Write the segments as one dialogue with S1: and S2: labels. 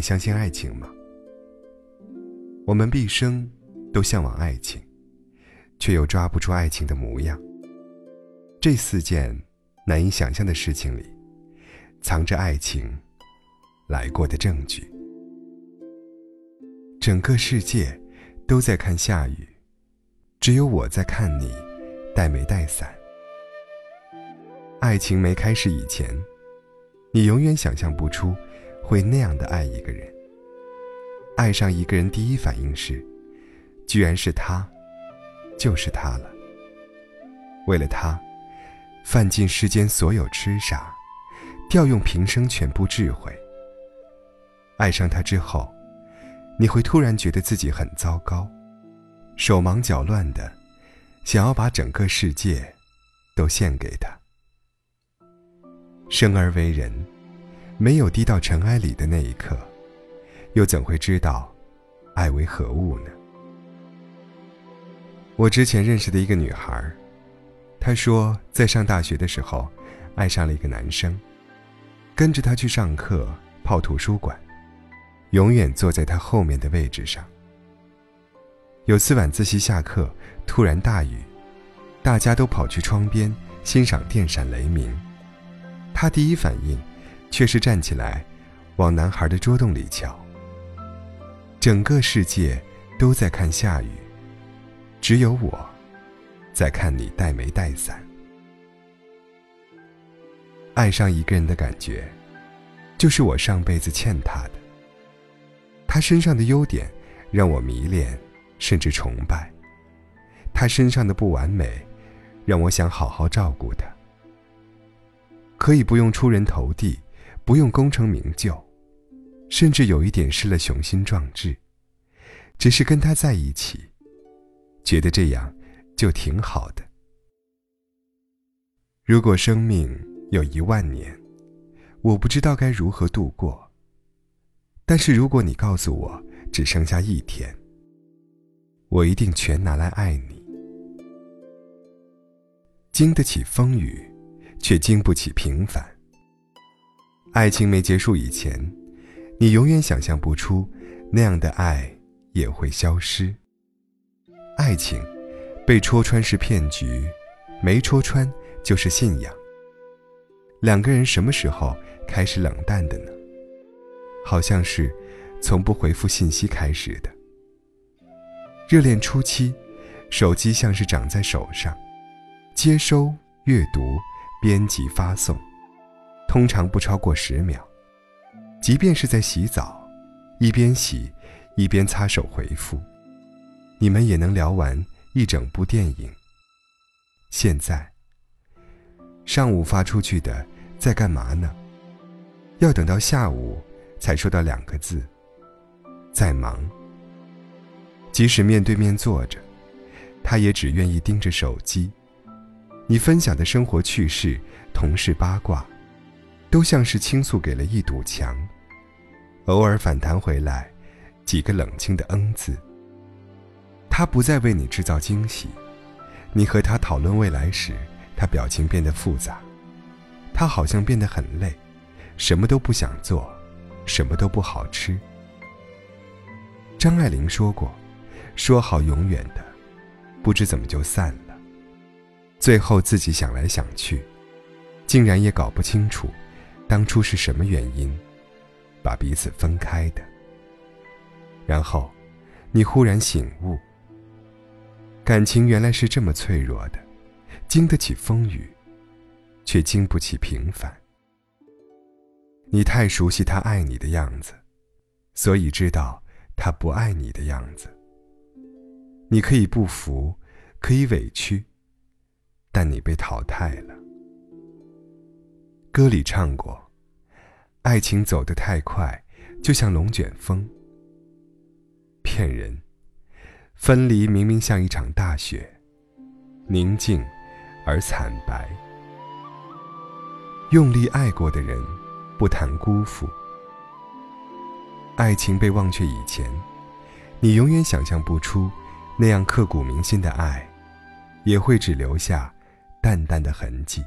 S1: 还相信爱情吗？我们毕生都向往爱情，却又抓不住爱情的模样。这四件难以想象的事情里，藏着爱情来过的证据。整个世界都在看下雨，只有我在看你带没带伞。爱情没开始以前，你永远想象不出会那样的爱一个人。爱上一个人，第一反应是，居然是他，就是他了。为了他，犯尽世间所有痴傻，调用平生全部智慧。爱上他之后，你会突然觉得自己很糟糕，手忙脚乱的，想要把整个世界都献给他。生而为人，没有低到尘埃里的那一刻。又怎会知道，爱为何物呢？我之前认识的一个女孩，她说在上大学的时候，爱上了一个男生，跟着他去上课，泡图书馆，永远坐在他后面的位置上。有次晚自习下课，突然大雨，大家都跑去窗边欣赏电闪雷鸣，他第一反应却是站起来，往男孩的桌洞里瞧。整个世界都在看下雨，只有我在看你带没带伞。爱上一个人的感觉，就是我上辈子欠他的。他身上的优点让我迷恋，甚至崇拜；他身上的不完美，让我想好好照顾他。可以不用出人头地，不用功成名就。甚至有一点失了雄心壮志，只是跟他在一起，觉得这样就挺好的。如果生命有一万年，我不知道该如何度过。但是如果你告诉我只剩下一天，我一定全拿来爱你。经得起风雨，却经不起平凡。爱情没结束以前。你永远想象不出，那样的爱也会消失。爱情被戳穿是骗局，没戳穿就是信仰。两个人什么时候开始冷淡的呢？好像是从不回复信息开始的。热恋初期，手机像是长在手上，接收、阅读、编辑、发送，通常不超过十秒。即便是在洗澡，一边洗，一边擦手回复，你们也能聊完一整部电影。现在，上午发出去的在干嘛呢？要等到下午才收到两个字，在忙。即使面对面坐着，他也只愿意盯着手机。你分享的生活趣事、同事八卦。都像是倾诉给了一堵墙，偶尔反弹回来，几个冷清的“嗯”字。他不再为你制造惊喜，你和他讨论未来时，他表情变得复杂，他好像变得很累，什么都不想做，什么都不好吃。张爱玲说过：“说好永远的，不知怎么就散了。”最后自己想来想去，竟然也搞不清楚。当初是什么原因，把彼此分开的？然后，你忽然醒悟，感情原来是这么脆弱的，经得起风雨，却经不起平凡。你太熟悉他爱你的样子，所以知道他不爱你的样子。你可以不服，可以委屈，但你被淘汰了。歌里唱过：“爱情走得太快，就像龙卷风。”骗人，分离明明像一场大雪，宁静而惨白。用力爱过的人，不谈辜负。爱情被忘却以前，你永远想象不出，那样刻骨铭心的爱，也会只留下淡淡的痕迹。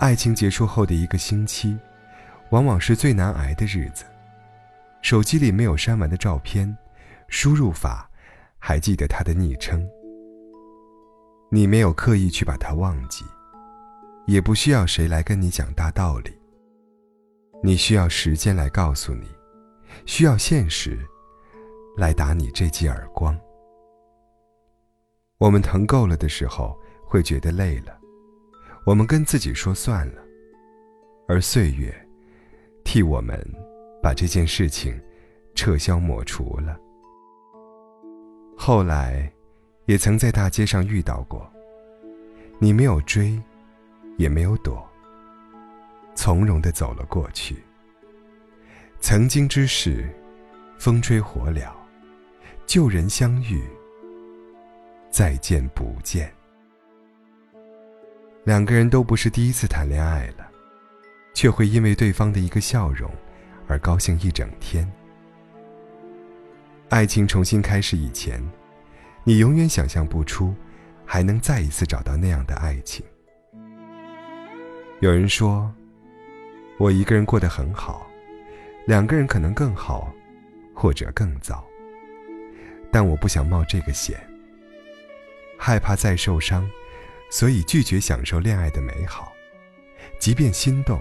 S1: 爱情结束后的一个星期，往往是最难挨的日子。手机里没有删完的照片，输入法还记得他的昵称。你没有刻意去把他忘记，也不需要谁来跟你讲大道理。你需要时间来告诉你，需要现实来打你这记耳光。我们疼够了的时候，会觉得累了，我们跟自己说算了，而岁月替我们把这件事情撤销抹除了。后来。也曾在大街上遇到过，你没有追，也没有躲，从容的走了过去。曾经之事，风吹火燎，旧人相遇，再见不见。两个人都不是第一次谈恋爱了，却会因为对方的一个笑容而高兴一整天。爱情重新开始以前。你永远想象不出，还能再一次找到那样的爱情。有人说，我一个人过得很好，两个人可能更好，或者更糟。但我不想冒这个险，害怕再受伤，所以拒绝享受恋爱的美好。即便心动，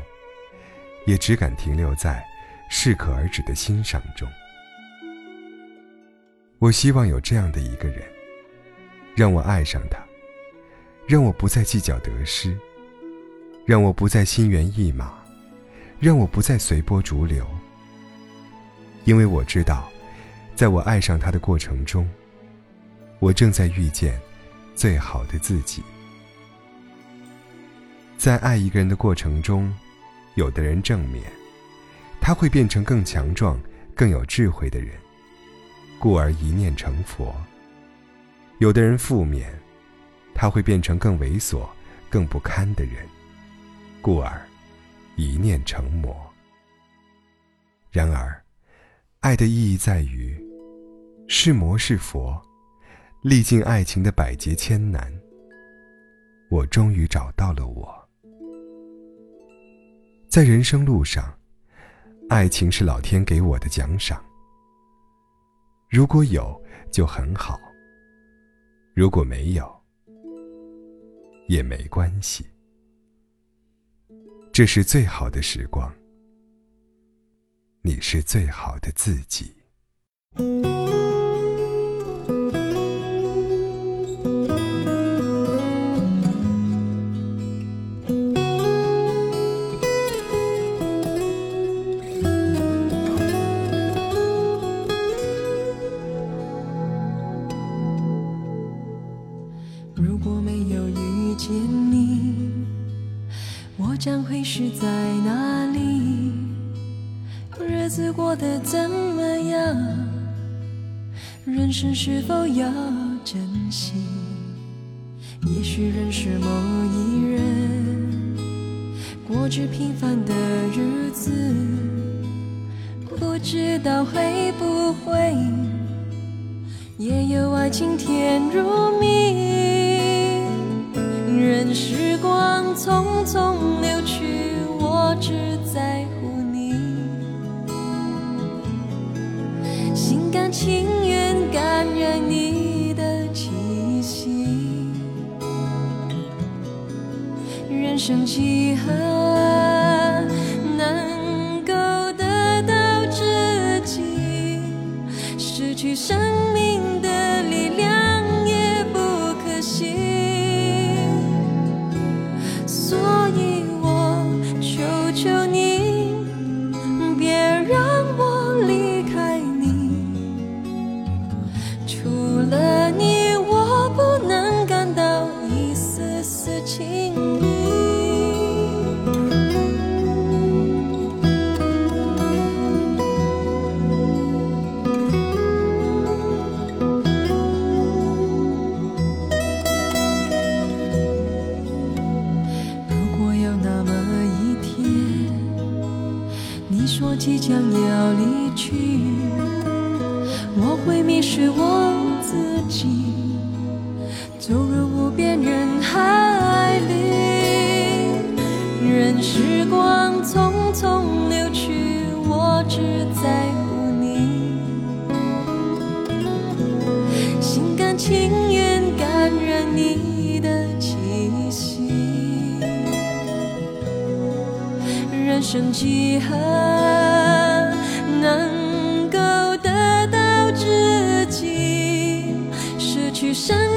S1: 也只敢停留在适可而止的欣赏中。我希望有这样的一个人，让我爱上他，让我不再计较得失，让我不再心猿意马，让我不再随波逐流。因为我知道，在我爱上他的过程中，我正在遇见最好的自己。在爱一个人的过程中，有的人正面，他会变成更强壮、更有智慧的人。故而一念成佛。有的人负面，他会变成更猥琐、更不堪的人，故而一念成魔。然而，爱的意义在于，是魔是佛，历尽爱情的百劫千难，我终于找到了我。在人生路上，爱情是老天给我的奖赏。如果有，就很好；如果没有，也没关系。这是最好的时光，你是最好的自己。
S2: 将会是在哪里？日子过得怎么样？人生是否要珍惜？也许认识某一人，过着平凡的日子，不知道会不会也有爱情甜如蜜。任时光匆匆流去，我只在乎你，心甘情愿感染你的气息。人生几何能够得到知己？失去生是我自己走入无边人海里任时光匆匆流去我只在乎你心甘情愿感染你的气息人生几何去深